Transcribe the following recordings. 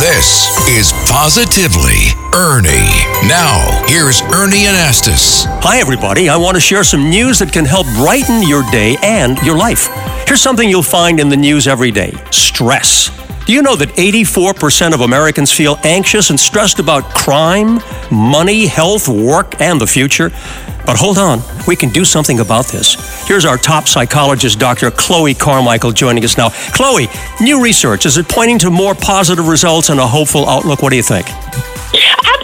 This is Positively Ernie. Now, here's Ernie Anastos. Hi, everybody. I want to share some news that can help brighten your day and your life. Here's something you'll find in the news every day stress. Do you know that 84% of Americans feel anxious and stressed about crime, money, health, work, and the future? But hold on, we can do something about this. Here's our top psychologist, Dr. Chloe Carmichael, joining us now. Chloe, new research, is it pointing to more positive results and a hopeful outlook? What do you think?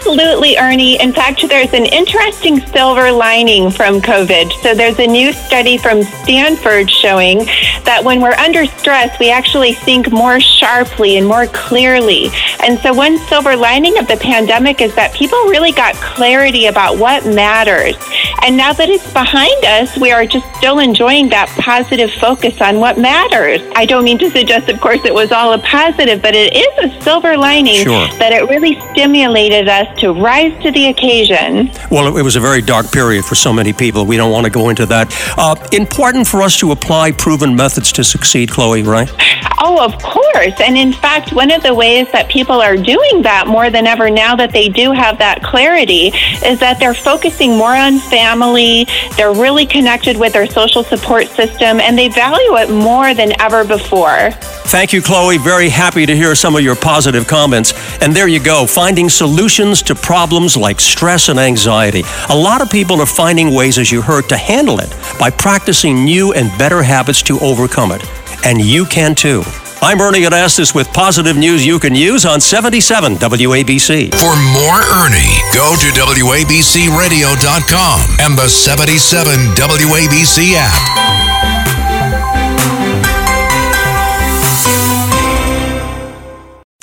Absolutely, Ernie. In fact, there's an interesting silver lining from COVID. So there's a new study from Stanford showing that when we're under stress, we actually think more sharply and more clearly. And so one silver lining of the pandemic is that people really got clarity about what matters. And now that it's behind us, we are just still enjoying that positive focus on what matters. I don't mean to suggest, of course, it was all a positive, but it is a silver lining Sure. that it really stimulated us to rise to the occasion. Well, it was a very dark period for so many people. We don't want to go into that. Uh, important for us to apply proven methods to succeed, Chloe, right? Oh, of course. And in fact, one of the ways that people are doing that more than ever now that they do have that clarity is that they're focusing more on family. They're really connected with their social support system and they value it more than ever before. Thank you, Chloe. Very happy to hear some of your positive comments. And there you go, finding solutions to problems like stress and anxiety. A lot of people are finding ways, as you heard, to handle it by practicing new and better habits to overcome it. And you can too. I'm Ernie Anastos with positive news you can use on 77 WABC. For more Ernie, go to WABCRadio.com and the 77 WABC app.